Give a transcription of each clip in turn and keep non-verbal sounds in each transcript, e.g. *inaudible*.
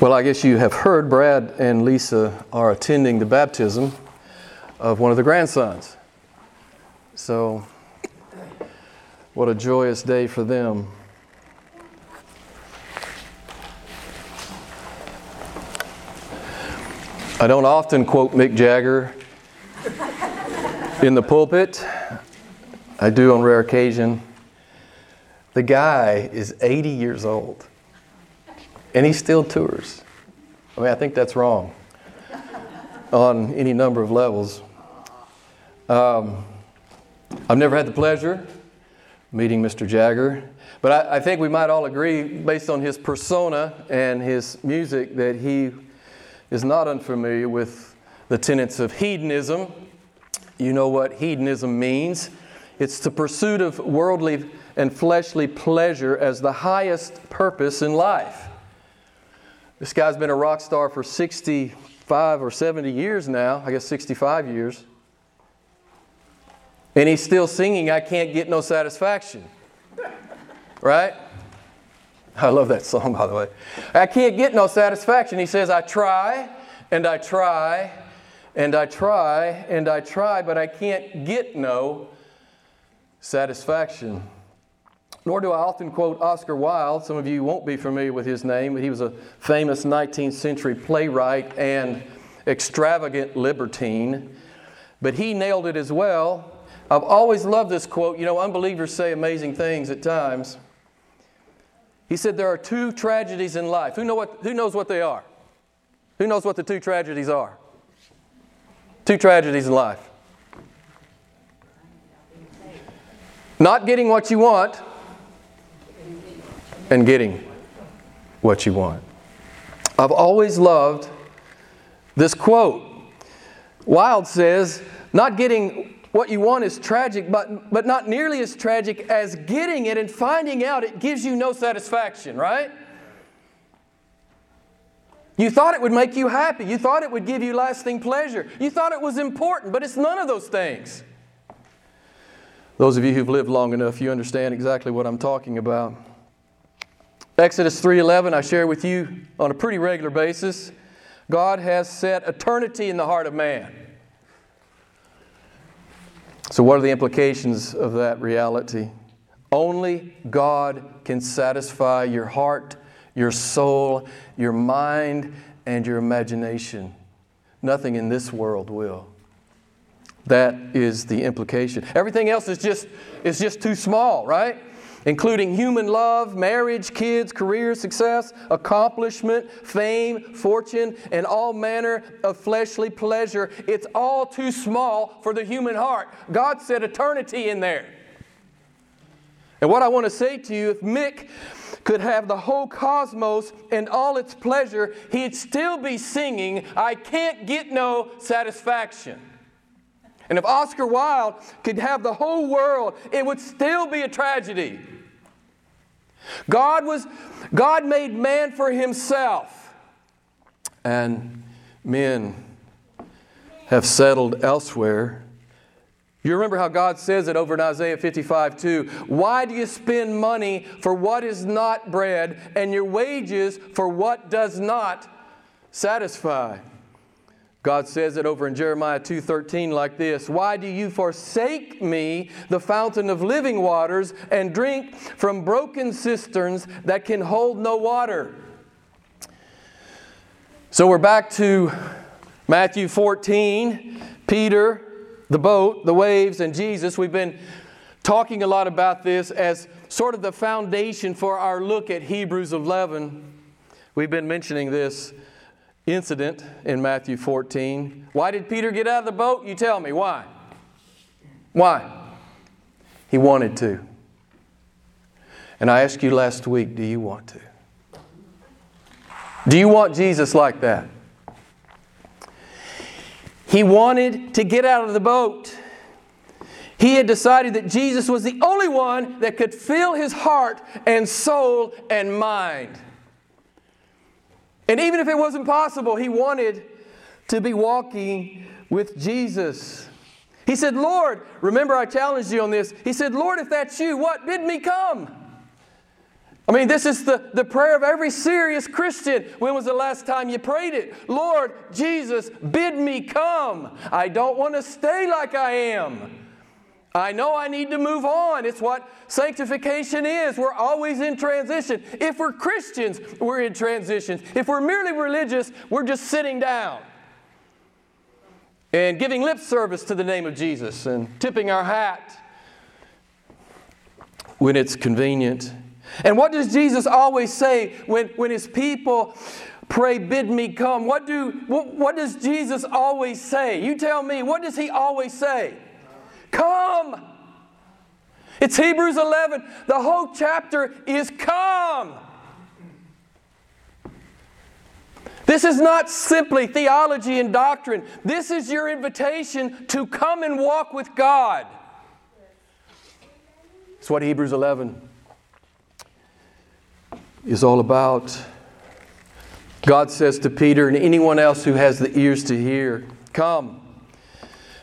Well, I guess you have heard Brad and Lisa are attending the baptism of one of the grandsons. So, what a joyous day for them. I don't often quote Mick Jagger in the pulpit. I do on rare occasion. The guy is 80 years old. And he still tours. I mean, I think that's wrong on any number of levels. Um, I've never had the pleasure meeting Mr. Jagger, but I, I, think we might all agree, based on his persona and his music, that he is not unfamiliar with the tenets of hedonism. You know what hedonism means it's the pursuit of worldly and fleshly pleasure as the highest purpose in life. This guy's been a rock star for 65 or 70 years now, I guess 65 years. And he's still singing, I Can't Get No Satisfaction. *laughs* Right? I love that song, by the way. I can't get no satisfaction. He says, I try and I try and I try and I try, but I can't get no satisfaction. Nor do I often quote Oscar Wilde. Some of you won't be familiar with his name, but he was a famous 19th century playwright and extravagant libertine. But he nailed it as well. I've always loved this quote. You know, unbelievers say amazing things at times. He said, There are two tragedies in life. Who, know what, who knows what they are? Who knows what the two tragedies are? Two tragedies in life. Not getting what you want and getting what you want. I've always loved this quote. Wilde says, Not getting what you want is tragic, but, but not nearly as tragic as getting it and finding out it gives you no satisfaction, right? You thought it would make you happy. You thought it would give you lasting pleasure. You thought it was important, but it's none of those things. Those of you who've lived long enough, you understand exactly what I'm talking about. Exodus 3:11 I share with you on a pretty regular basis. God has set eternity in the heart of man. So what are the implications of that reality? Only God can satisfy your heart, your soul, your mind, and your imagination. Nothing in this world will. That is the implication. Everything else is just, is just too small, right? Including human love, marriage, kids, career, success, accomplishment, fame, fortune, and all manner of fleshly pleasure. It's all too small for the human heart. God set eternity in there. And what I want to say to you, if Mick could have the whole cosmos and all its pleasure, he'd still be singing, I can't get no satisfaction. And if Oscar Wilde could have the whole world, it would still be a tragedy. God was God made man for himself. And men have settled elsewhere. You remember how God says it over in Isaiah 55 2. Why do you spend money for what is not bread and your wages for what does not satisfy? God says it over in Jeremiah 2:13 like this, "Why do you forsake me, the fountain of living waters, and drink from broken cisterns that can hold no water?" So we're back to Matthew 14, Peter, the boat, the waves, and Jesus. We've been talking a lot about this as sort of the foundation for our look at Hebrews 11. We've been mentioning this incident in Matthew 14. Why did Peter get out of the boat? You tell me. Why? Why? He wanted to. And I asked you last week do you want to? Do you want Jesus like that? He wanted to get out of the boat. He had decided that Jesus was the only one that could fill his heart and soul and mind. And even if it wasn't possible, he wanted to be walking with Jesus. He said, Lord, remember I challenged you on this. He said, Lord, if that's you, what? Bid me come. I mean, this is the, the prayer of every serious Christian. When was the last time you prayed it? Lord Jesus, bid me come. I don't want to stay like I am. I know I need to move on. It's what sanctification is. We're always in transition. If we're Christians, we're in transitions. If we're merely religious, we're just sitting down and giving lip service to the name of Jesus and tipping our hat when it's convenient. And what does Jesus always say when, when his people pray, bid me come? What, do, what, what does Jesus always say? You tell me, what does he always say? Come. It's Hebrews 11. The whole chapter is come. This is not simply theology and doctrine. This is your invitation to come and walk with God. It's what Hebrews 11 is all about. God says to Peter and anyone else who has the ears to hear, Come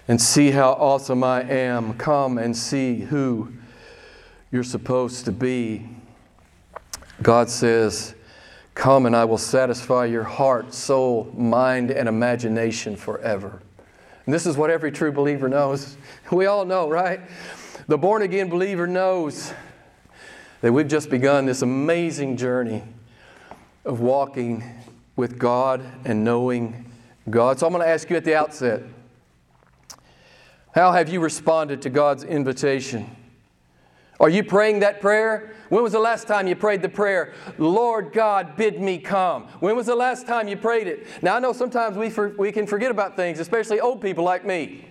and see how awesome I am. Come and see who you're supposed to be. God says, Come and I will satisfy your heart, soul, mind, and imagination forever. And this is what every true believer knows. *laughs* We all know, right? The born again believer knows that we've just begun this amazing journey of walking with God and knowing God. So I'm going to ask you at the outset how have you responded to God's invitation? Are you praying that prayer? When was the last time you prayed the prayer, Lord God, bid me come? When was the last time you prayed it? Now, I know sometimes we, for, we can forget about things, especially old people like me.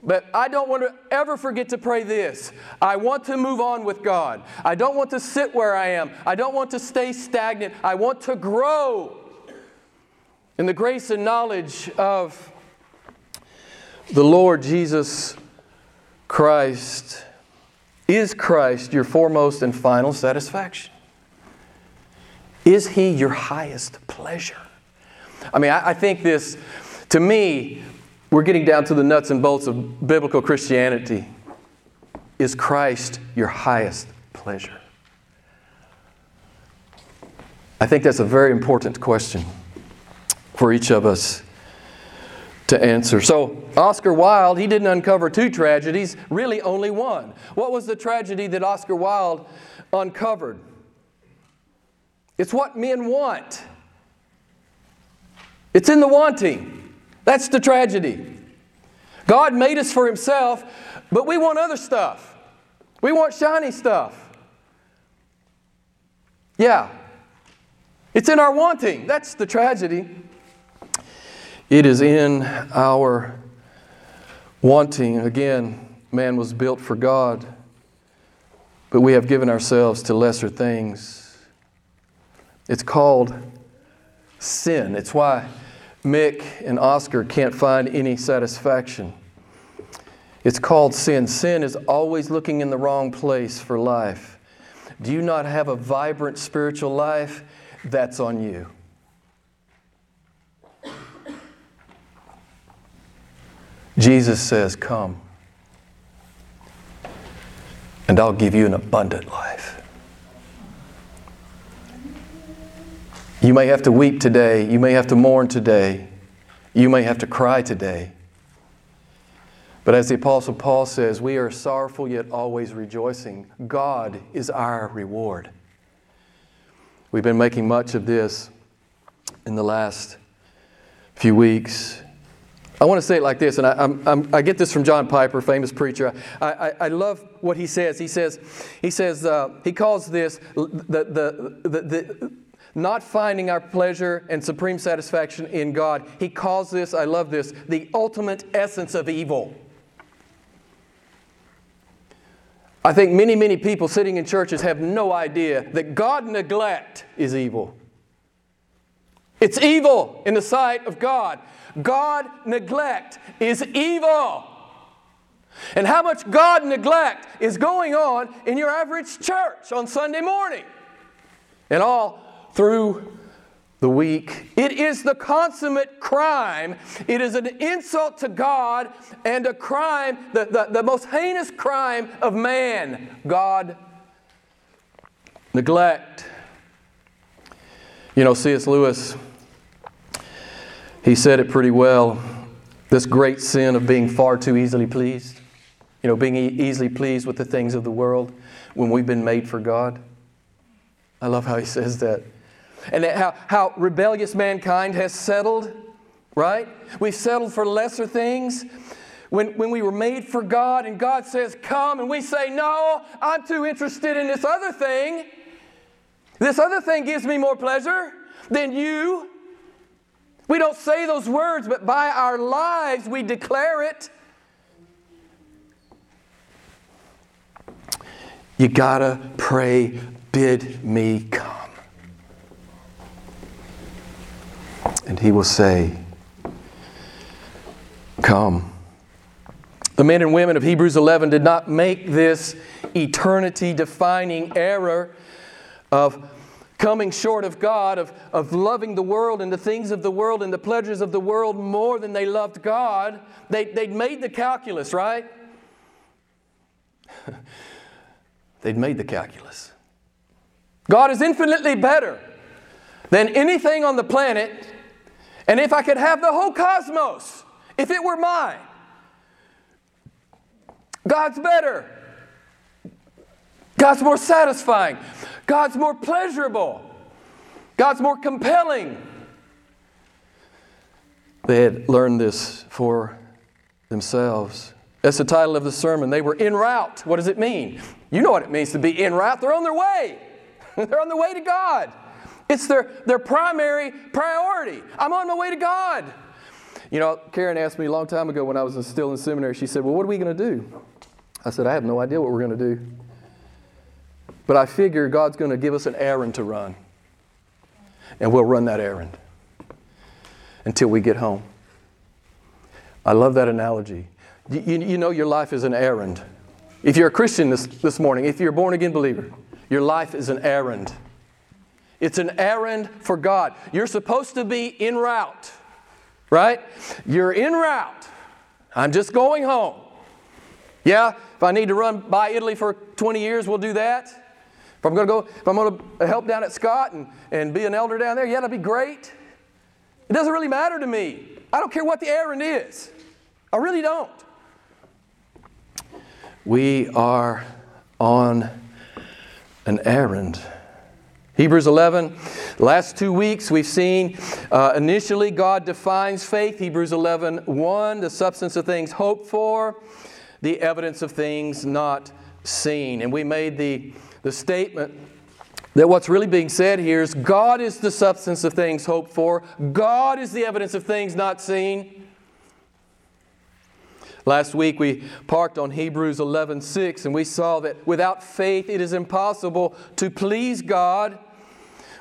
But I don't want to ever forget to pray this. I want to move on with God. I don't want to sit where I am. I don't want to stay stagnant. I want to grow in the grace and knowledge of the Lord Jesus Christ. Is Christ your foremost and final satisfaction? Is He your highest pleasure? I mean, I, I think this, to me, we're getting down to the nuts and bolts of biblical Christianity. Is Christ your highest pleasure? I think that's a very important question for each of us to answer. So, Oscar Wilde, he didn't uncover two tragedies, really only one. What was the tragedy that Oscar Wilde uncovered? It's what men want, it's in the wanting. That's the tragedy. God made us for Himself, but we want other stuff. We want shiny stuff. Yeah. It's in our wanting. That's the tragedy. It is in our wanting. Again, man was built for God, but we have given ourselves to lesser things. It's called sin. It's why Mick and Oscar can't find any satisfaction. It's called sin. Sin is always looking in the wrong place for life. Do you not have a vibrant spiritual life? That's on you. Jesus says, Come, and I'll give you an abundant life. You may have to weep today. You may have to mourn today. You may have to cry today. But as the Apostle Paul says, we are sorrowful yet always rejoicing. God is our reward. We've been making much of this in the last few weeks. I want to say it like this, and I, I'm, I'm, i get this from John Piper, famous preacher. I, I, I, love what he says. He says, he, says uh, he calls this the, the, the, the not finding our pleasure and supreme satisfaction in God. He calls this, I love this, the ultimate essence of evil. I think many, many people sitting in churches have no idea that God neglect is evil. It's evil in the sight of God. God neglect is evil. And how much God neglect is going on in your average church on Sunday morning? And all through the week. It is the consummate crime. It is an insult to God and a crime, the, the, the most heinous crime of man. God neglect. You know, C.S. Lewis, he said it pretty well this great sin of being far too easily pleased. You know, being e- easily pleased with the things of the world when we've been made for God. I love how he says that. And how, how rebellious mankind has settled, right? We've settled for lesser things. When, when we were made for God and God says, Come, and we say, No, I'm too interested in this other thing. This other thing gives me more pleasure than you. We don't say those words, but by our lives we declare it. You gotta pray, bid me come. And he will say, Come. The men and women of Hebrews 11 did not make this eternity defining error of coming short of God, of, of loving the world and the things of the world and the pleasures of the world more than they loved God. They, they'd made the calculus, right? *laughs* they'd made the calculus. God is infinitely better than anything on the planet. And if I could have the whole cosmos, if it were mine, God's better. God's more satisfying. God's more pleasurable. God's more compelling. They had learned this for themselves. That's the title of the sermon. They were en route. What does it mean? You know what it means to be en route. They're on their way. *laughs* They're on their way to God. It's their, their primary priority. I'm on my way to God. You know, Karen asked me a long time ago when I was still in seminary, she said, Well, what are we going to do? I said, I have no idea what we're going to do. But I figure God's going to give us an errand to run. And we'll run that errand until we get home. I love that analogy. You, you know, your life is an errand. If you're a Christian this, this morning, if you're a born again believer, your life is an errand. It's an errand for God. You're supposed to be en route, right? You're en route. I'm just going home. Yeah, if I need to run by Italy for 20 years, we'll do that. If I'm going to go, if I'm going to help down at Scott and, and be an elder down there, yeah, that'd be great. It doesn't really matter to me. I don't care what the errand is. I really don't. We are on an errand. Hebrews 11, last two weeks we've seen uh, initially God defines faith. Hebrews 11, 1, the substance of things hoped for the evidence of things not seen. And we made the, the statement that what's really being said here is God is the substance of things hoped for, God is the evidence of things not seen. Last week we parked on Hebrews 11:6 and we saw that without faith it is impossible to please God.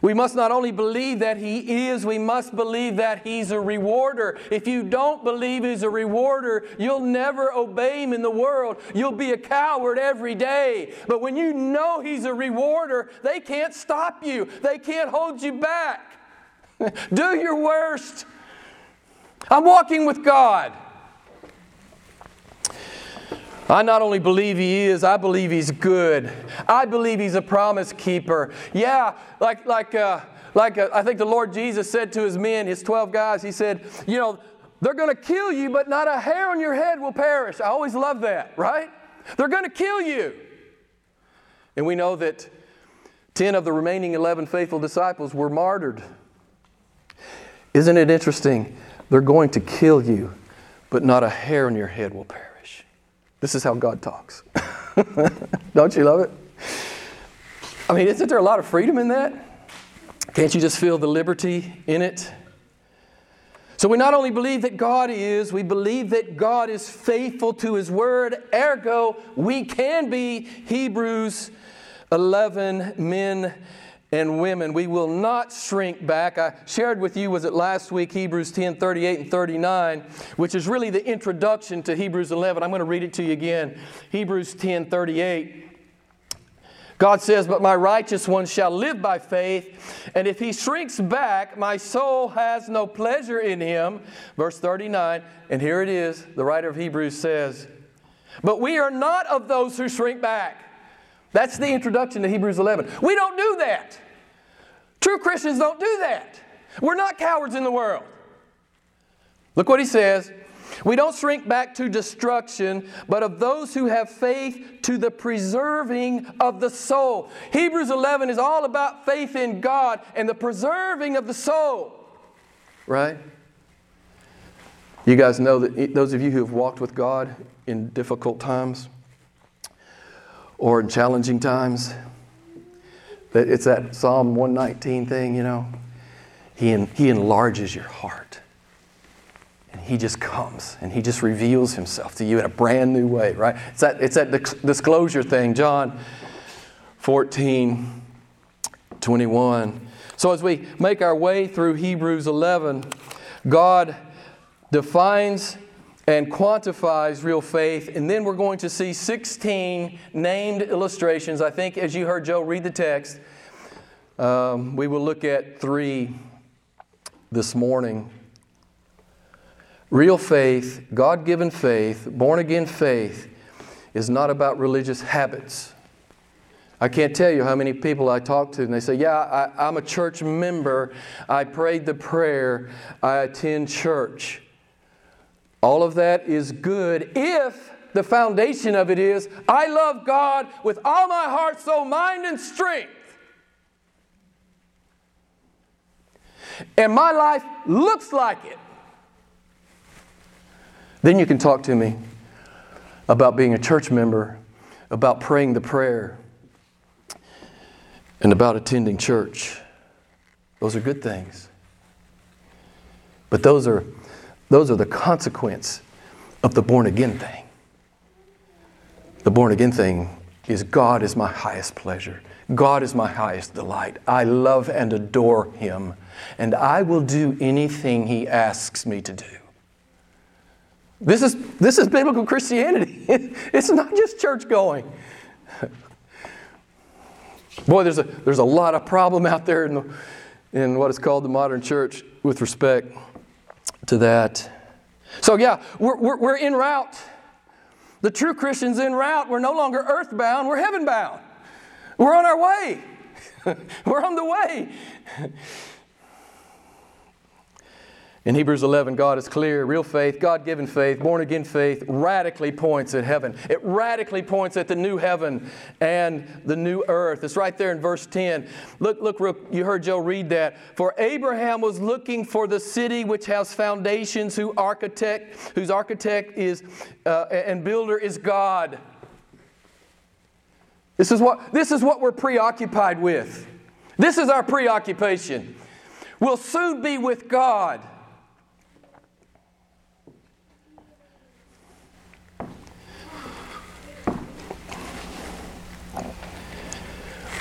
We must not only believe that He is, we must believe that He's a rewarder. If you don't believe He's a rewarder, you'll never obey Him in the world. You'll be a coward every day. But when you know He's a rewarder, they can't stop you, they can't hold you back. *laughs* Do your worst. I'm walking with God. I not only believe he is, I believe he's good. I believe he's a promise keeper. Yeah, like, like, uh, like uh, I think the Lord Jesus said to his men, his 12 guys, he said, You know, they're going to kill you, but not a hair on your head will perish. I always love that, right? They're going to kill you. And we know that 10 of the remaining 11 faithful disciples were martyred. Isn't it interesting? They're going to kill you, but not a hair on your head will perish. This is how God talks. *laughs* Don't you love it? I mean, isn't there a lot of freedom in that? Can't you just feel the liberty in it? So we not only believe that God is, we believe that God is faithful to His word. Ergo, we can be Hebrews 11 men and women. We will not shrink back. I shared with you, was it last week, Hebrews 10 38 and 39, which is really the introduction to Hebrews 11. I'm going to read it to you again. Hebrews 10 38. God says, But my righteous one shall live by faith, and if he shrinks back, my soul has no pleasure in him. Verse 39, and here it is, the writer of Hebrews says, But we are not of those who shrink back. That's the introduction to Hebrews 11. We don't do that. True Christians don't do that. We're not cowards in the world. Look what he says. We don't shrink back to destruction, but of those who have faith to the preserving of the soul. Hebrews 11 is all about faith in God and the preserving of the soul. Right? You guys know that those of you who have walked with God in difficult times or in challenging times, that it's that Psalm 119 thing, you know. He, he enlarges your heart. And he just comes and he just reveals himself to you in a brand new way, right? It's that, it's that disclosure thing, John 14, 21. So as we make our way through Hebrews 11, God defines and quantifies real faith. And then we're going to see 16 named illustrations. I think as you heard Joe read the text, um, we will look at three this morning. Real faith, God given faith, born again faith, is not about religious habits. I can't tell you how many people I talk to and they say, Yeah, I, am a church member. I prayed the prayer. I attend church. All of that is good if the foundation of it is I love God with all my heart, soul, mind, and strength. And my life looks like it. Then you can talk to me about being a church member, about praying the prayer, and about attending church. Those are good things. But those are those are the consequence of the born again thing. The born again thing is God is my highest pleasure. God is my highest delight. I love and adore Him, and I will do anything He asks me to do. This is, this is biblical Christianity. *laughs* It's not just church going. Boy, there's a, there's a lot of problem out there in, the, in what is called the modern church with respect to that. So, yeah, we're, we're, we're route. The true Christian's en route. We're no longer earthbound, we're heavenbound. We're on our way. *laughs* we're on the way. In Hebrews 11, God is clear. Real faith, God given faith, born again faith radically points at heaven. It radically points at the new heaven and the new earth. It's right there in verse 10. Look, look, you heard Joe read that. For Abraham was looking for the city which has foundations, whose architect, whose architect is uh, and builder is God. This is, what, this is what we're preoccupied with. This is our preoccupation. We'll soon be with God.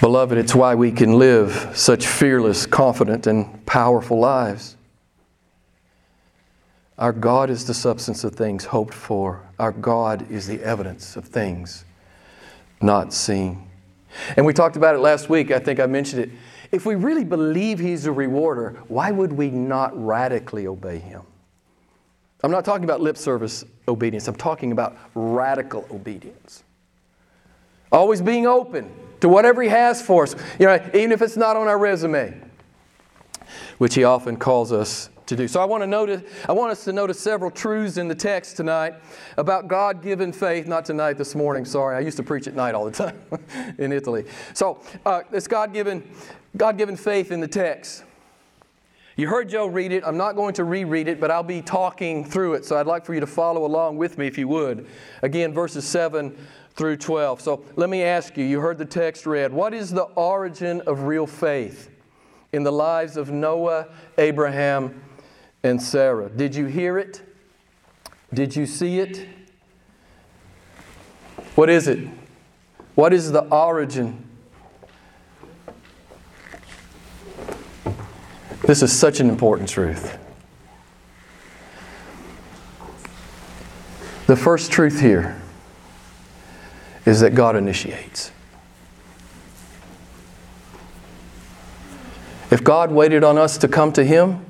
Beloved, it's why we can live such fearless, confident, and powerful lives. Our God is the substance of things hoped for. Our God is the evidence of things not seen. And we talked about it last week. I think I mentioned it. If we really believe He's a rewarder, why would we not radically obey Him? I'm not talking about lip service obedience, I'm talking about radical obedience. Always being open to whatever He has for us, you know, even if it's not on our resume, which He often calls us to do. So I want to notice, I want us to notice several truths in the text tonight about God-given faith. Not tonight, this morning. Sorry, I used to preach at night all the *laughs* time in Italy. So uh, God-given, God-given faith in the text. You heard Joe read it. I'm not going to reread it, but I'll be talking through it. So I'd like for you to follow along with me if you would. Again, verses 7 through 12. So let me ask you you heard the text read. What is the origin of real faith in the lives of Noah, Abraham, and Sarah? Did you hear it? Did you see it? What is it? What is the origin? This is such an important truth. The first truth here is that God initiates. If God waited on us to come to Him,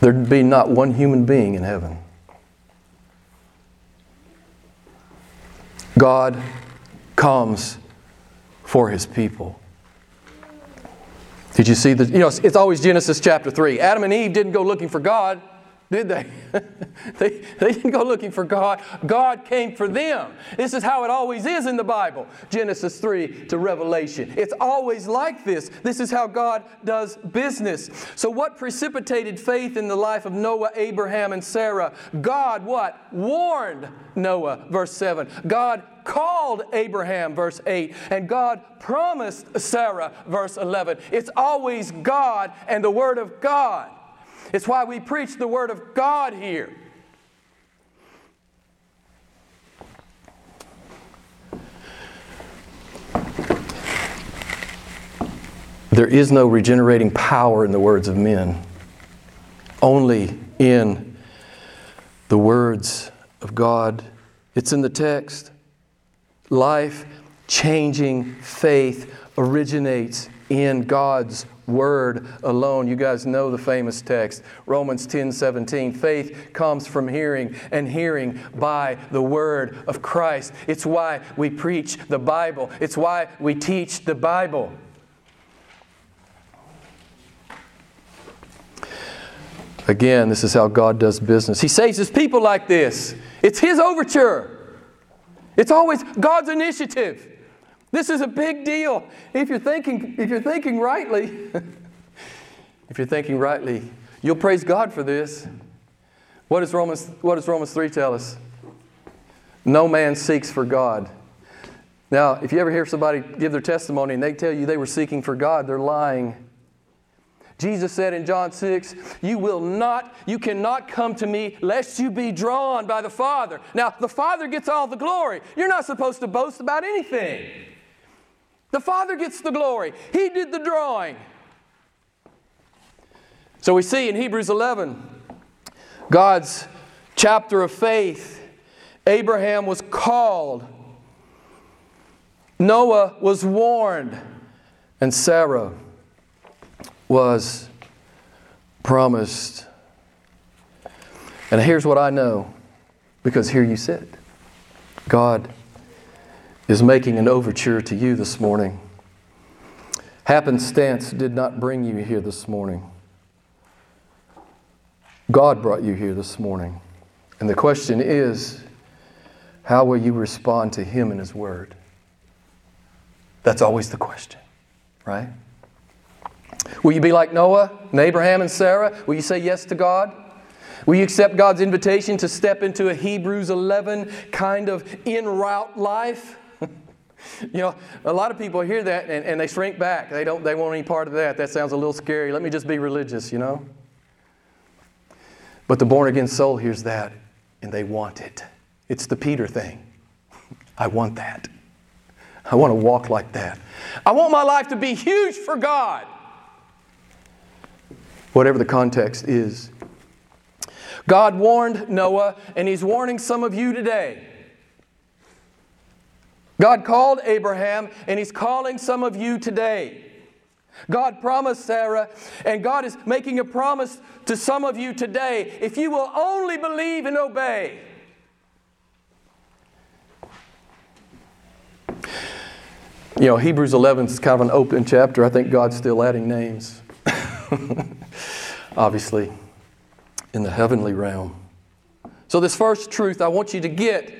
there'd be not one human being in heaven. God comes for his people. Did you see the, you know, it's always Genesis chapter 3. Adam and Eve didn't go looking for God, did they? *laughs* they? They didn't go looking for God. God came for them. This is how it always is in the Bible Genesis 3 to Revelation. It's always like this. This is how God does business. So, what precipitated faith in the life of Noah, Abraham, and Sarah? God, what? Warned Noah, verse 7. God called Abraham, verse 8, and God promised Sarah, verse 11. It's always God and the Word of God. It's why we preach the Word of God here. There is no regenerating power in the words of men, only in the words of God. It's in the text. Life changing faith originates in God's word alone. You guys know the famous text, Romans 10 17. Faith comes from hearing, and hearing by the word of Christ. It's why we preach the Bible, it's why we teach the Bible. Again, this is how God does business. He saves his people like this. It's his overture. It's always God's initiative. This is a big deal. If you're thinking, if you're thinking rightly, *laughs* if you're thinking rightly, you'll praise God for this. What does Romans, what does Romans 3 tell us? No man seeks for God. Now, if you ever hear somebody give their testimony and they tell you they were seeking for God, they're lying. Jesus said in John 6, You will not, you cannot come to me lest you be drawn by the Father. Now, the Father gets all the glory. You're not supposed to boast about anything. The Father gets the glory. He did the drawing. So we see in Hebrews 11, God's chapter of faith, Abraham was called, Noah was warned, and Sarah was promised. And here's what I know because here you sit. God is making an overture to you this morning. Happenstance did not bring you here this morning. God brought you here this morning. And the question is how will you respond to Him and His Word? That's always the question, right? Will you be like Noah and Abraham and Sarah? Will you say yes to God? Will you accept God's invitation to step into a Hebrews 11 kind of en route life? *laughs* You know, a lot of people hear that and, and they shrink back. They don't they want any part of that. That sounds a little scary. Let me just be religious, you know? But the born again soul hears that and they want it. It's the Peter thing. *laughs* I want that. I want to walk like that. I want my life to be huge for God. Whatever the context is. God warned Noah, and He's warning some of you today. God called Abraham, and He's calling some of you today. God promised Sarah, and God is making a promise to some of you today. If you will only believe and obey. You know, Hebrews 11 is kind of an open chapter. I think God's still adding names. *laughs* Obviously, in the heavenly realm. So, this first truth I want you to get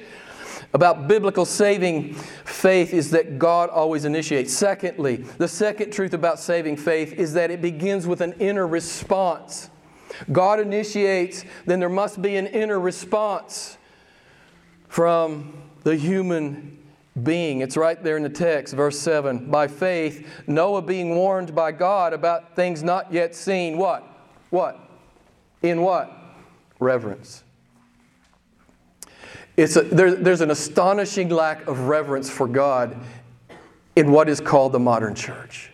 about biblical saving faith is that God always initiates. Secondly, the second truth about saving faith is that it begins with an inner response. God initiates, then there must be an inner response from the human being. It's right there in the text, verse 7. By faith, Noah being warned by God about things not yet seen. What? What? In what? Reverence. It's a, there, there's an astonishing lack of reverence for God in what is called the modern church.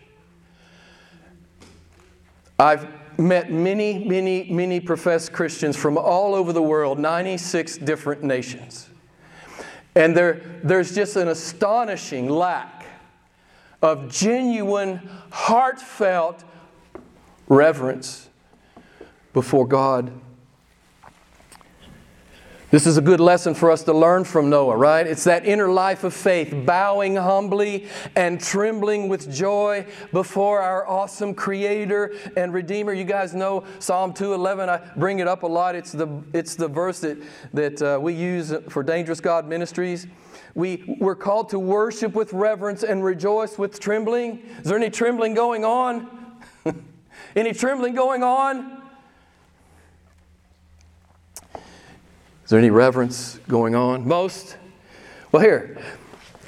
I've met many, many, many professed Christians from all over the world, 96 different nations. And there, there's just an astonishing lack of genuine, heartfelt reverence before God This is a good lesson for us to learn from Noah, right? It's that inner life of faith, bowing humbly and trembling with joy before our awesome creator and redeemer. You guys know Psalm 211. I bring it up a lot. It's the, it's the verse that, that uh, we use for Dangerous God Ministries. We, we're called to worship with reverence and rejoice with trembling. Is there any trembling going on? *laughs* any trembling going on? Is there any reverence going on? Most? Well, here,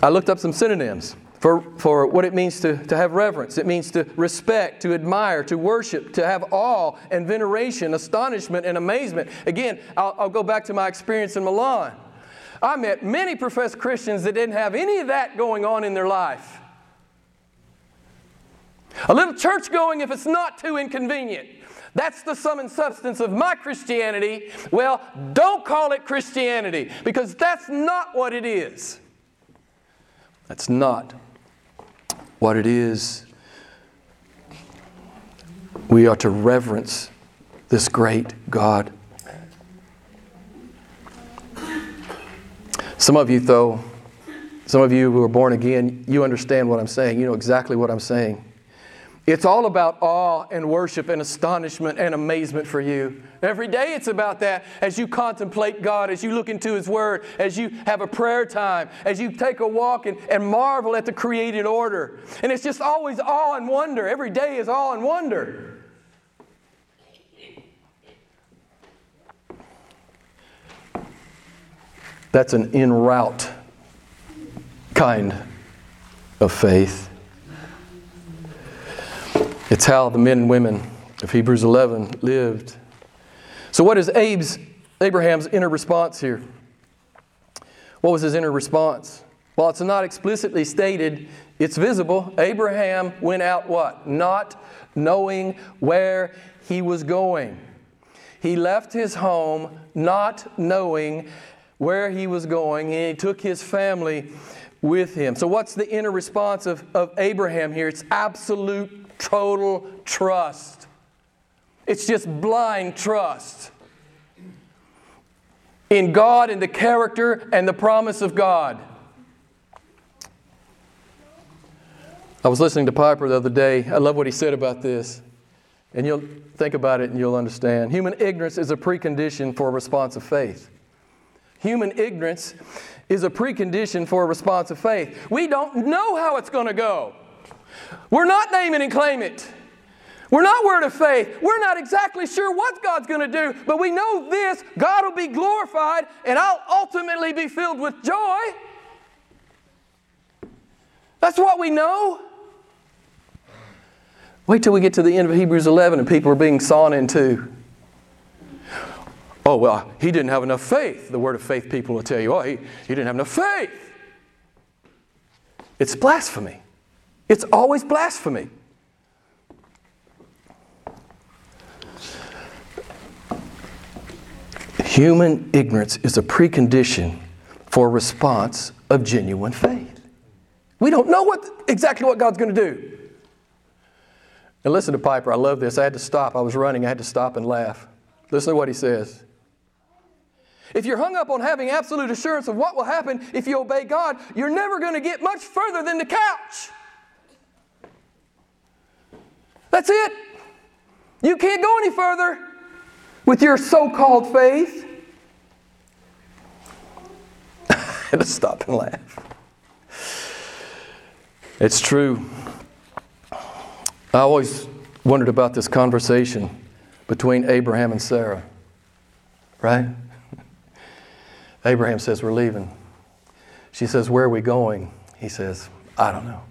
I looked up some synonyms for, for what it means to, to have reverence. It means to respect, to admire, to worship, to have awe and veneration, astonishment and amazement. Again, I'll, I'll go back to my experience in Milan. I met many professed Christians that didn't have any of that going on in their life. A little church going if it's not too inconvenient. That's the sum and substance of my Christianity. Well, don't call it Christianity because that's not what it is. That's not what it is. We are to reverence this great God. Some of you, though, some of you who are born again, you understand what I'm saying. You know exactly what I'm saying. It's all about awe and worship and astonishment and amazement for you. Every day it's about that as you contemplate God, as you look into His Word, as you have a prayer time, as you take a walk and, and marvel at the created order. And it's just always awe and wonder. Every day is awe and wonder. That's an en route kind of faith. It's how the men and women of Hebrews 11 lived. So, what is Abe's, Abraham's inner response here? What was his inner response? Well, it's not explicitly stated, it's visible. Abraham went out what? Not knowing where he was going. He left his home not knowing where he was going, and he took his family with him. So, what's the inner response of, of Abraham here? It's absolute total trust. It's just blind trust in God and the character and the promise of God. I was listening to Piper the other day. I love what he said about this. And you'll think about it and you'll understand. Human ignorance is a precondition for a response of faith. Human ignorance is a precondition for a response of faith. We don't know how it's going to go. We're not naming and claim it. We're not word of faith. We're not exactly sure what God's going to do, but we know this God will be glorified and I'll ultimately be filled with joy. That's what we know. Wait till we get to the end of Hebrews 11 and people are being sawn in two. Oh, well, he didn't have enough faith. The word of faith people will tell you, oh, he, he didn't have enough faith. It's blasphemy. It's always blasphemy. Human ignorance is a precondition for a response of genuine faith. We don't know what, exactly what God's going to do. And listen to Piper. I love this. I had to stop. I was running. I had to stop and laugh. Listen to what he says. If you're hung up on having absolute assurance of what will happen if you obey God, you're never going to get much further than the couch. That's it. You can't go any further with your so called faith. I had to stop and laugh. It's true. I always wondered about this conversation between Abraham and Sarah. Right? *laughs* Abraham says, We're leaving. She says, Where are we going? He says, I don't know.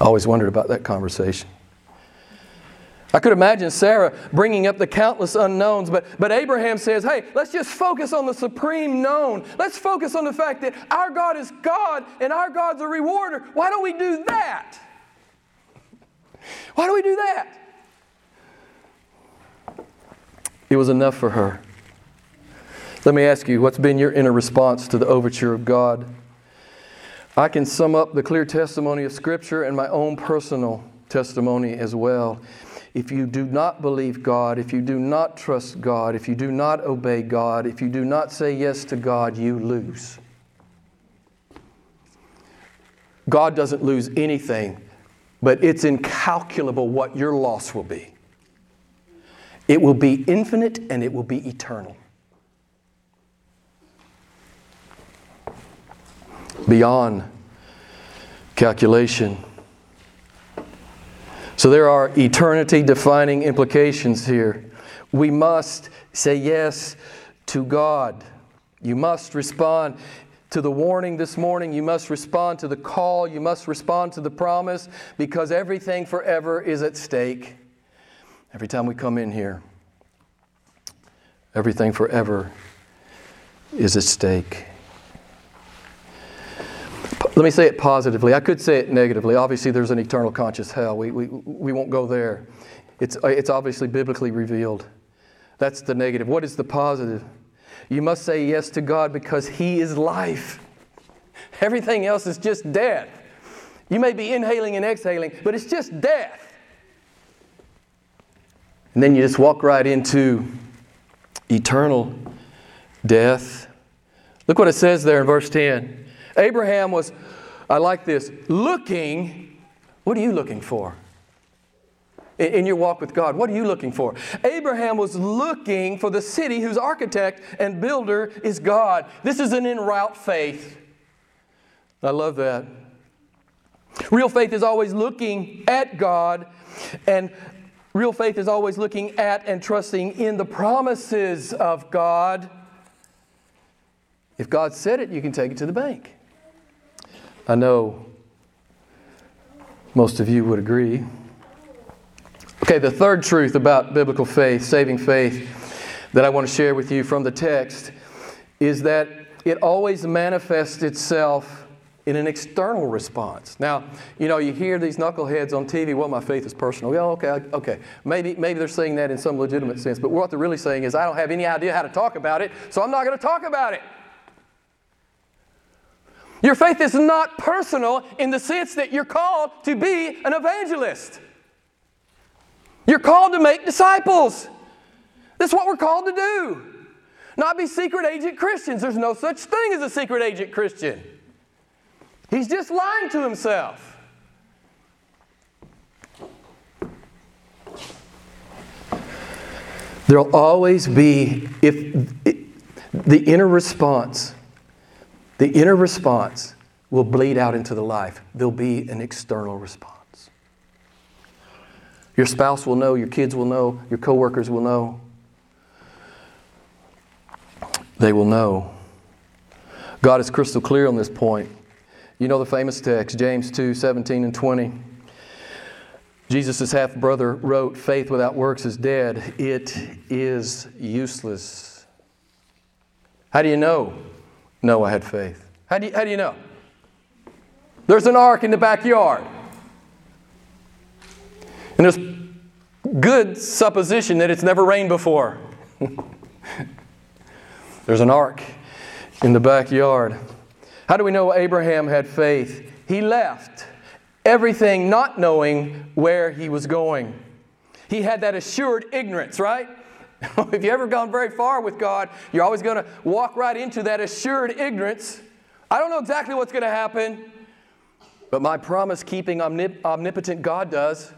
I always wondered about that conversation. I could imagine Sarah bringing up the countless unknowns, but, but Abraham says, hey, let's just focus on the supreme known. Let's focus on the fact that our God is God and our God's a rewarder. Why don't we do that? Why do we do that? It was enough for her. Let me ask you, what's been your inner response to the overture of God? I can sum up the clear testimony of Scripture and my own personal testimony as well. if you do not believe God, if you do not trust God, if you do not obey God, if you do not say yes to God, you lose. God doesn't lose anything, but it's incalculable what your loss will be. It will be infinite and it will be eternal. Beyond calculation. So there are eternity defining implications here. We must say yes to God. You must respond to the warning this morning. You must respond to the call. You must respond to the promise because everything forever is at stake. Every time we come in here, everything forever is at stake. Let me say it positively. I could say it negatively. Obviously, there's an eternal conscious hell. We, we, we won't go there. It's, uh, it's obviously biblically revealed. That's the negative. What is the positive? You must say yes to God because He is life. *laughs* Everything else is just death. You may be inhaling and exhaling, but it's just death. And then you just walk right into eternal death. Look what it says there in verse 10. Abraham was, I like this, looking. What are you looking for? In your walk with God, what are you looking for? Abraham was looking for the city whose architect and builder is God. This is an en route faith. I love that. Real faith is always looking at God, and real faith is always looking at and trusting in the promises of God. If God said it, you can take it to the bank. I know most of you would agree. Okay, the third truth about biblical faith, saving faith, that I want to share with you from the text is that it always manifests itself in an external response. Now, you know, you hear these knuckleheads on TV, well, my faith is personal. Yeah, okay, okay. Maybe, maybe they're saying that in some legitimate sense, but what they're really saying is, I don't have any idea how to talk about it, so I'm not going to talk about it. Your faith is not personal in the sense that you're called to be an evangelist. You're called to make disciples. That's what we're called to do. Not be secret agent Christians. There's no such thing as a secret agent Christian. He's just lying to himself. There'll always be, if the inner response the inner response will bleed out into the life. There'll be an external response. Your spouse will know, your kids will know, your coworkers will know. They will know. God is crystal clear on this point. You know the famous text, James 2 17 and 20. Jesus' half brother wrote, Faith without works is dead. It is useless. How do you know? Noah had faith. How do you, how do you know? There's an ark in the backyard. And there's good supposition that it's never rained before. *laughs* there's an ark in the backyard. How do we know Abraham had faith? He left everything not knowing where he was going. He had that assured ignorance, right? *laughs* if you ever gone very far with God, you're always going to walk right into that assured ignorance. I don't know exactly what's going to happen, but my promise keeping omnip- omnipotent God does.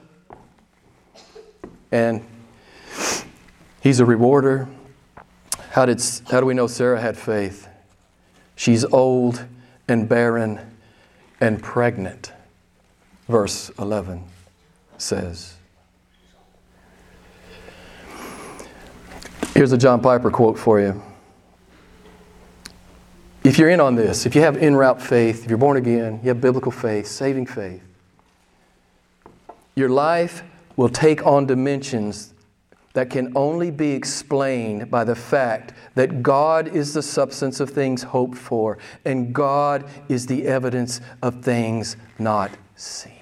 And He's a rewarder. How, did, how do we know Sarah had faith? She's old and barren and pregnant, verse 11 says. Here's a John Piper quote for you. If you're in on this, if you have en route faith, if you're born again, you have biblical faith, saving faith, your life will take on dimensions that can only be explained by the fact that God is the substance of things hoped for and God is the evidence of things not seen.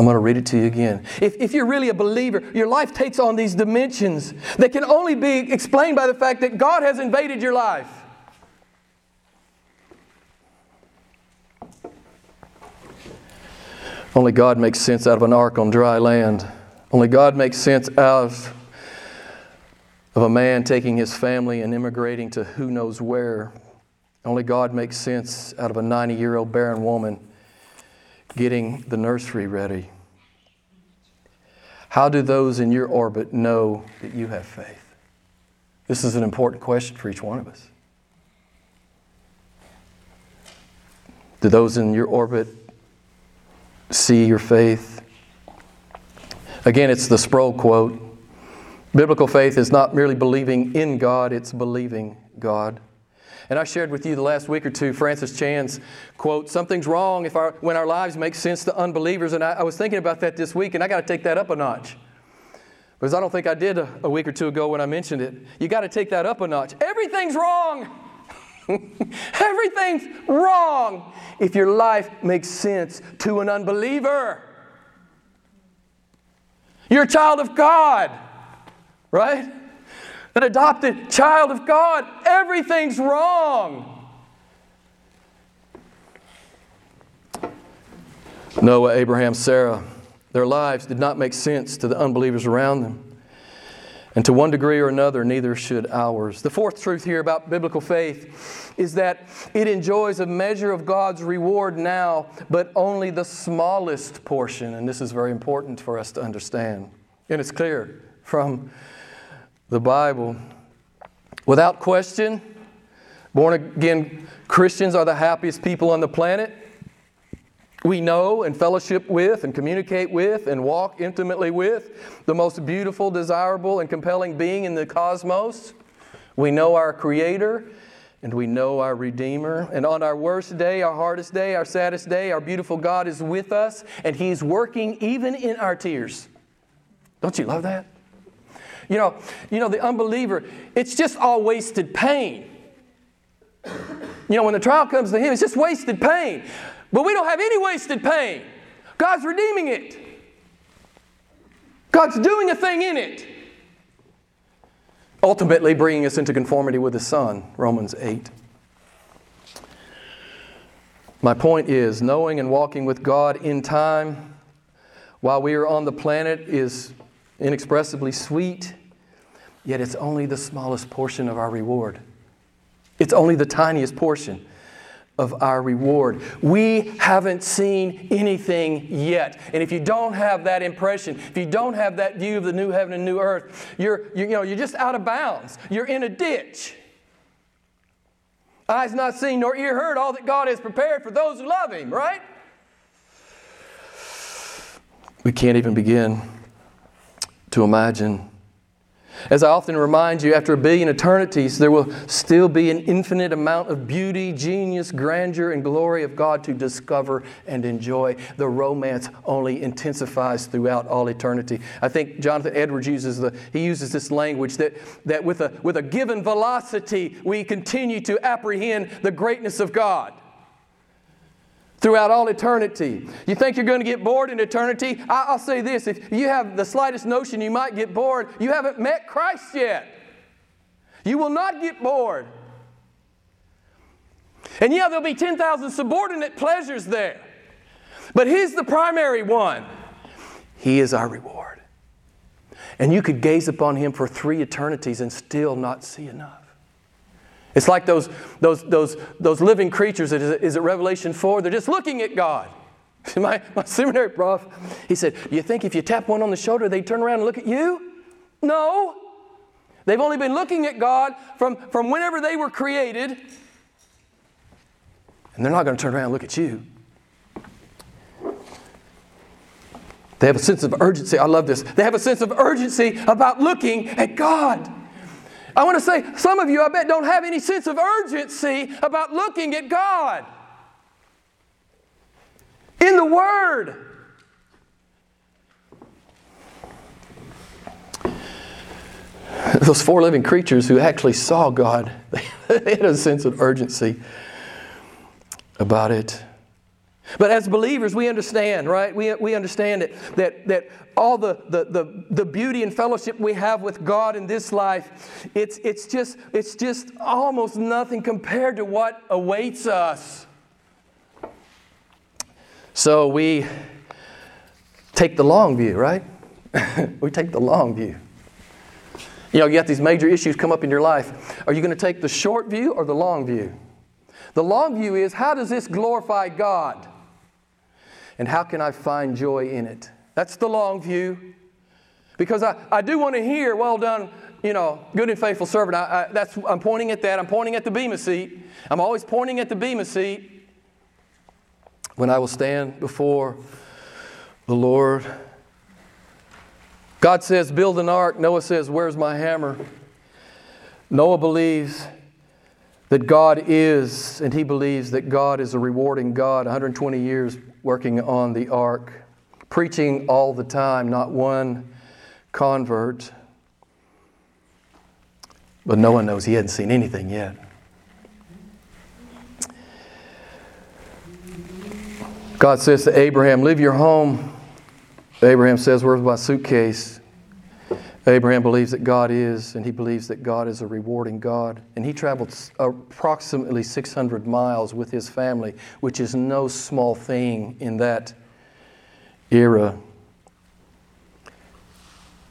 I'm going to read it to you again. If, if you're really a believer, your life takes on these dimensions that can only be explained by the fact that God has invaded your life. Only God makes sense out of an ark on dry land. Only God makes sense out of of a man taking his family and immigrating to who knows where. Only God makes sense out of a 90 year old barren woman getting the nursery ready. How do those in your orbit know that you have faith? This is an important question for each one of us. Do those in your orbit see your faith? Again, it's the Sproul quote Biblical faith is not merely believing in God, it's believing God. And I shared with you the last week or two Francis Chan's quote, Something's wrong if our, when our lives make sense to unbelievers. And I, I was thinking about that this week, and I got to take that up a notch. Because I don't think I did a, a week or two ago when I mentioned it. You got to take that up a notch. Everything's wrong. *laughs* Everything's wrong if your life makes sense to an unbeliever. You're a child of God, right? An adopted child of God, everything's wrong. Noah, Abraham, Sarah, their lives did not make sense to the unbelievers around them. And to one degree or another, neither should ours. The fourth truth here about biblical faith is that it enjoys a measure of God's reward now, but only the smallest portion. And this is very important for us to understand. And it's clear from the Bible. Without question, born again Christians are the happiest people on the planet. We know and fellowship with and communicate with and walk intimately with the most beautiful, desirable, and compelling being in the cosmos. We know our Creator and we know our Redeemer. And on our worst day, our hardest day, our saddest day, our beautiful God is with us and He's working even in our tears. Don't you love that? You know, you know, the unbeliever, it's just all wasted pain. You know, when the trial comes to him, it's just wasted pain. But we don't have any wasted pain. God's redeeming it. God's doing a thing in it. Ultimately, bringing us into conformity with the Son, Romans 8. My point is, knowing and walking with God in time while we are on the planet is inexpressibly sweet Yet it's only the smallest portion of our reward. It's only the tiniest portion of our reward. We haven't seen anything yet. And if you don't have that impression, if you don't have that view of the new heaven and new earth, you're, you know, you're just out of bounds. You're in a ditch. Eyes not seen nor ear heard all that God has prepared for those who love Him, right? We can't even begin to imagine as I often remind you, after a billion eternities, there will still be an infinite amount of beauty, genius, grandeur, and glory of God to discover and enjoy. The romance only intensifies throughout all eternity. I think Jonathan Edwards uses the he uses this language that, that with a with a given velocity we continue to apprehend the greatness of God throughout all eternity. You think you're going to get bored in eternity? I'll say this if you have the slightest notion you might get bored, you haven't met Christ yet. You will not get bored. And yeah, there'll be 10,000 subordinate pleasures there. But He's the primary one. He is our reward. And you could gaze upon Him for three eternities and still not see enough. It's like those, those, those, those living creatures, is it, Revelation 4? They're just looking at God. *laughs* My, my seminary prof, he said, Do you think if you tap one on the shoulder, they'd turn around and look at you? No. They've only been looking at God from, from whenever they were created, and they're not going to turn around and look at you. They have a sense of urgency. I love this. They have a sense of urgency about looking at God. I want to say, some of you, I bet, don't have any sense of urgency about looking at God in the Word. Those four living creatures who actually saw God, *laughs* they had a sense of urgency about it. But as believers, we understand, right? We, we understand it, that, that all the, the, the, the beauty and fellowship we have with God in this life, it's, it's, just, it's just almost nothing compared to what awaits us. So we take the long view, right? *laughs* we take the long view. You know, you got these major issues come up in your life. Are you going to take the short view or the long view? The long view is how does this glorify God? And how can I find joy in it? That's the long view. Because I, I do want to hear, well done, you know, good and faithful servant. I, I, that's, I'm pointing at that. I'm pointing at the Bema seat. I'm always pointing at the Bema seat when I will stand before the Lord. God says, Build an ark. Noah says, Where's my hammer? Noah believes that God is, and he believes that God is a rewarding God. 120 years working on the ark, preaching all the time, not one convert. But Noah knows he hadn't seen anything yet. God says to Abraham, Leave your home. Abraham says, Where's my suitcase? Abraham believes that God is, and he believes that God is a rewarding God. And he traveled approximately 600 miles with his family, which is no small thing in that era.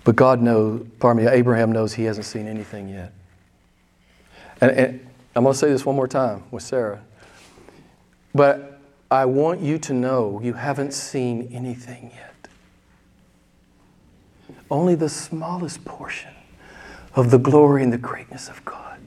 But God knows, pardon me, Abraham knows he hasn't seen anything yet. And, and I'm going to say this one more time with Sarah. But I want you to know you haven't seen anything yet only the smallest portion of the glory and the greatness of God.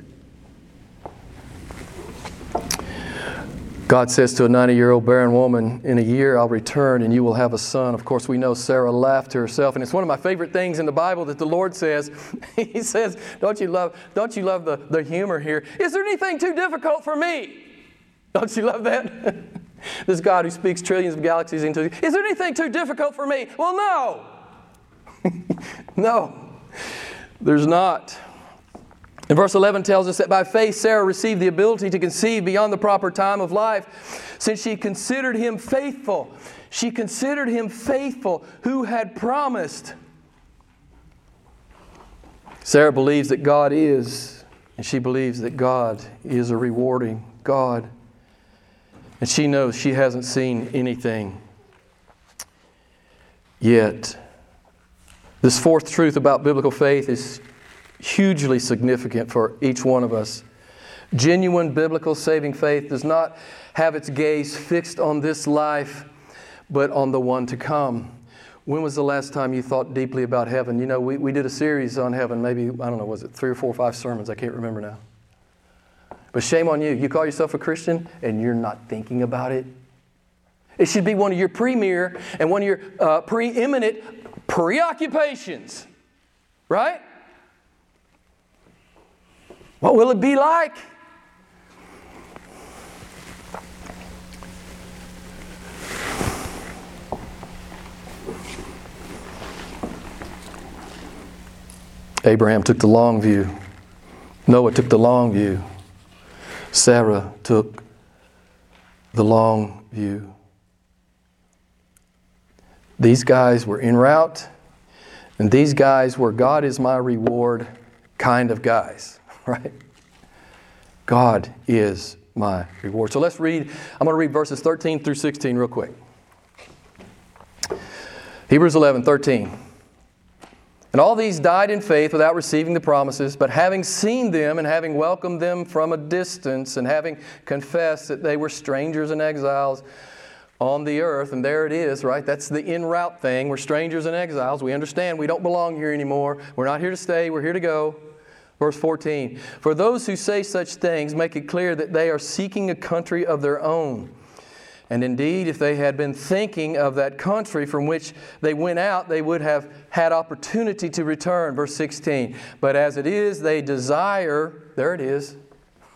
God says to a 90 year old barren woman, In a year I'll return and you will have a son. Of course, we know Sarah laughed to herself. And it's one of my favorite things in the Bible that the Lord says. *laughs* he says, Don't you love, don't you love the, the humor here? Is there anything too difficult for me? Don't you love that? *laughs* this God who speaks trillions of galaxies into. Is there anything too difficult for me? Well, no. *laughs* no, there's not. And verse 11 tells us that by faith Sarah received the ability to conceive beyond the proper time of life, since she considered him faithful. She considered him faithful who had promised. Sarah believes that God is, and she believes that God is a rewarding God. And she knows she hasn't seen anything yet. This fourth truth about biblical faith is hugely significant for each one of us. Genuine biblical saving faith does not have its gaze fixed on this life, but on the one to come. When was the last time you thought deeply about heaven? You know, we, we did a series on heaven, maybe, I don't know, was it three or four or five sermons? I can't remember now. But shame on you. You call yourself a Christian and you're not thinking about it. It should be one of your premier and one of your uh, preeminent preoccupations, right? What will it be like? Abraham took the long view. Noah took the long view. Sarah took the long view. These guys were en route, and these guys were God is my reward kind of guys, *laughs* right? God is my reward. So let's read, I'm going to read verses 13 through 16 real quick. Hebrews 11, 13. And all these died in faith without receiving the promises, but having seen them and having welcomed them from a distance and having confessed that they were strangers and exiles on the earth, and there it is, right? That's the en route thing. We're strangers and exiles. We understand we don't belong here anymore. We're not here to stay, we're here to go. Verse 14 For those who say such things make it clear that they are seeking a country of their own. And indeed, if they had been thinking of that country from which they went out, they would have had opportunity to return. Verse 16. But as it is, they desire, there it is.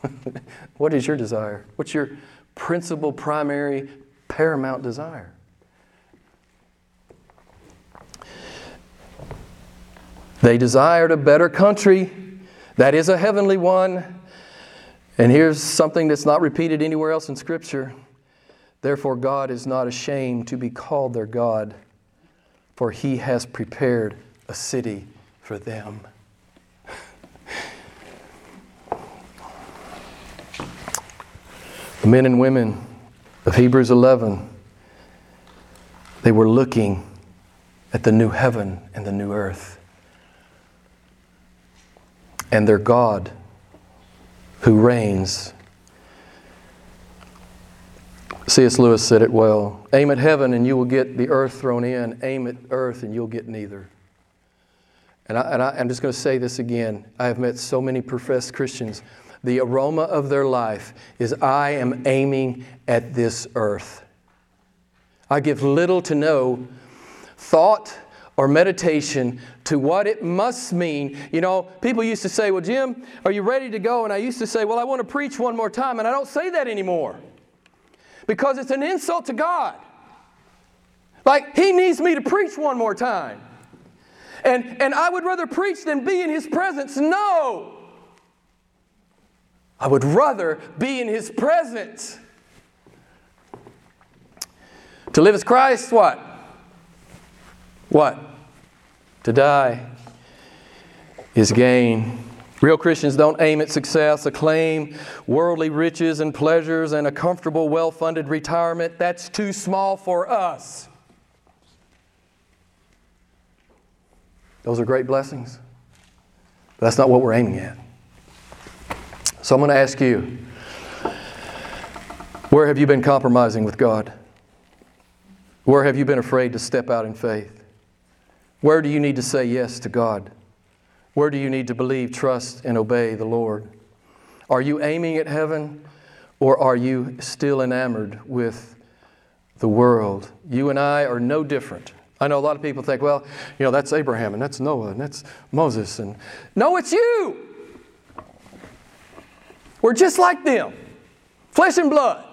*laughs* what is your desire? What's your principal, primary paramount desire. They desired a better country that is a heavenly one. And here's something that's not repeated anywhere else in Scripture. Therefore, God is not ashamed to be called their God, for he has prepared a city for them. the *laughs* men and women Hebrews 11. They were looking at the new heaven and the new earth. And their God who reigns. C.S. Lewis said it well aim at heaven and you will get the earth thrown in, aim at earth and you'll get neither. And, I, I'm just going to say this again. I have met so many professed Christians. The aroma of their life is I am aiming at this earth. I give little to no thought or meditation to what it must mean. You know, people used to say, Well, Jim, are you ready to go? And I used to say, Well, I want to preach one more time. And I don't say that anymore because it's an insult to God. Like, He needs me to preach one more time. And, and I would rather preach than be in His presence. No! I would rather be in His presence. To live as Christ, what? What? To die is gain. Real Christians don't aim at success, acclaim, worldly riches and pleasures, and a comfortable, well funded retirement. That's too small for us. Those are great blessings. But that's not what we're aiming at. So I'm going to ask you where have you been compromising with God? Where have you been afraid to step out in faith? Where do you need to say yes to God? Where do you need to believe, trust, and obey the Lord? Are you aiming at heaven or are you still enamored with the world? You and I are no different. I know a lot of people think, well, you know, that's Abraham and that's Noah and that's Moses. And no, it's you. We're just like them, flesh and blood,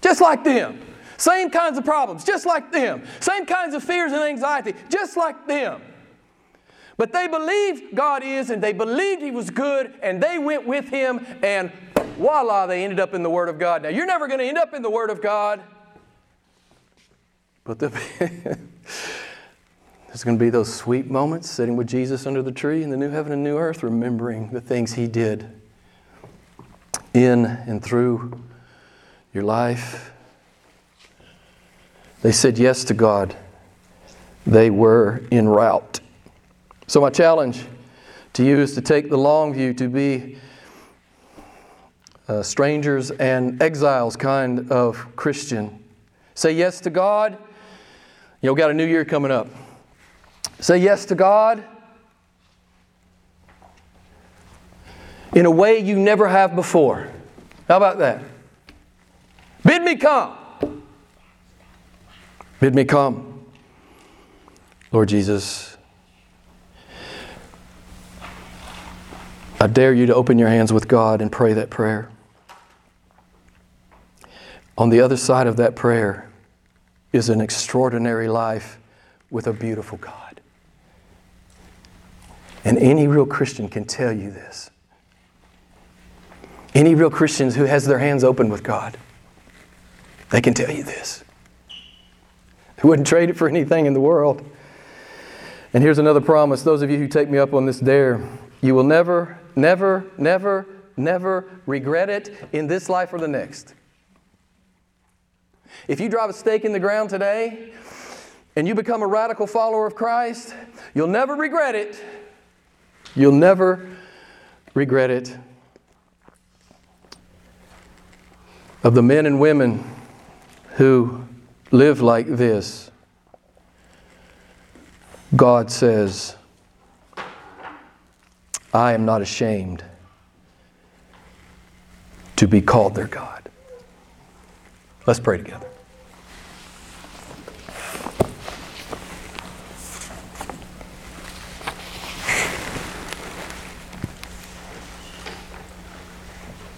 just like them. Same kinds of problems, just like them. Same kinds of fears and anxiety, just like them. But they believed God is, and they believed He was good, and they went with Him, and voila, they ended up in the Word of God. Now, you're never going to end up in the Word of God, but the, *laughs* there's going to be those sweet moments sitting with Jesus under the tree in the new heaven and new earth, remembering the things He did in and through your life. They said yes to God. They were en route. So, my challenge to you is to take the long view, to be uh, strangers and exiles kind of Christian. Say yes to God. You know, got a new year coming up. Say yes to God in a way you never have before. How about that? Bid me come. Bid me come. Lord Jesus, I dare you to open your hands with God and pray that prayer. On the other side of that prayer is an extraordinary life with a beautiful God. And any real Christian can tell you this. Any real Christians who has their hands open with God, they can tell you this. I wouldn't trade it for anything in the world. And here's another promise those of you who take me up on this dare, you will never, never, never, never regret it in this life or the next. If you drive a stake in the ground today and you become a radical follower of Christ, you'll never regret it. You'll never regret it. Of the men and women who live like this, God says, I am not ashamed to be called their God. Let's pray together.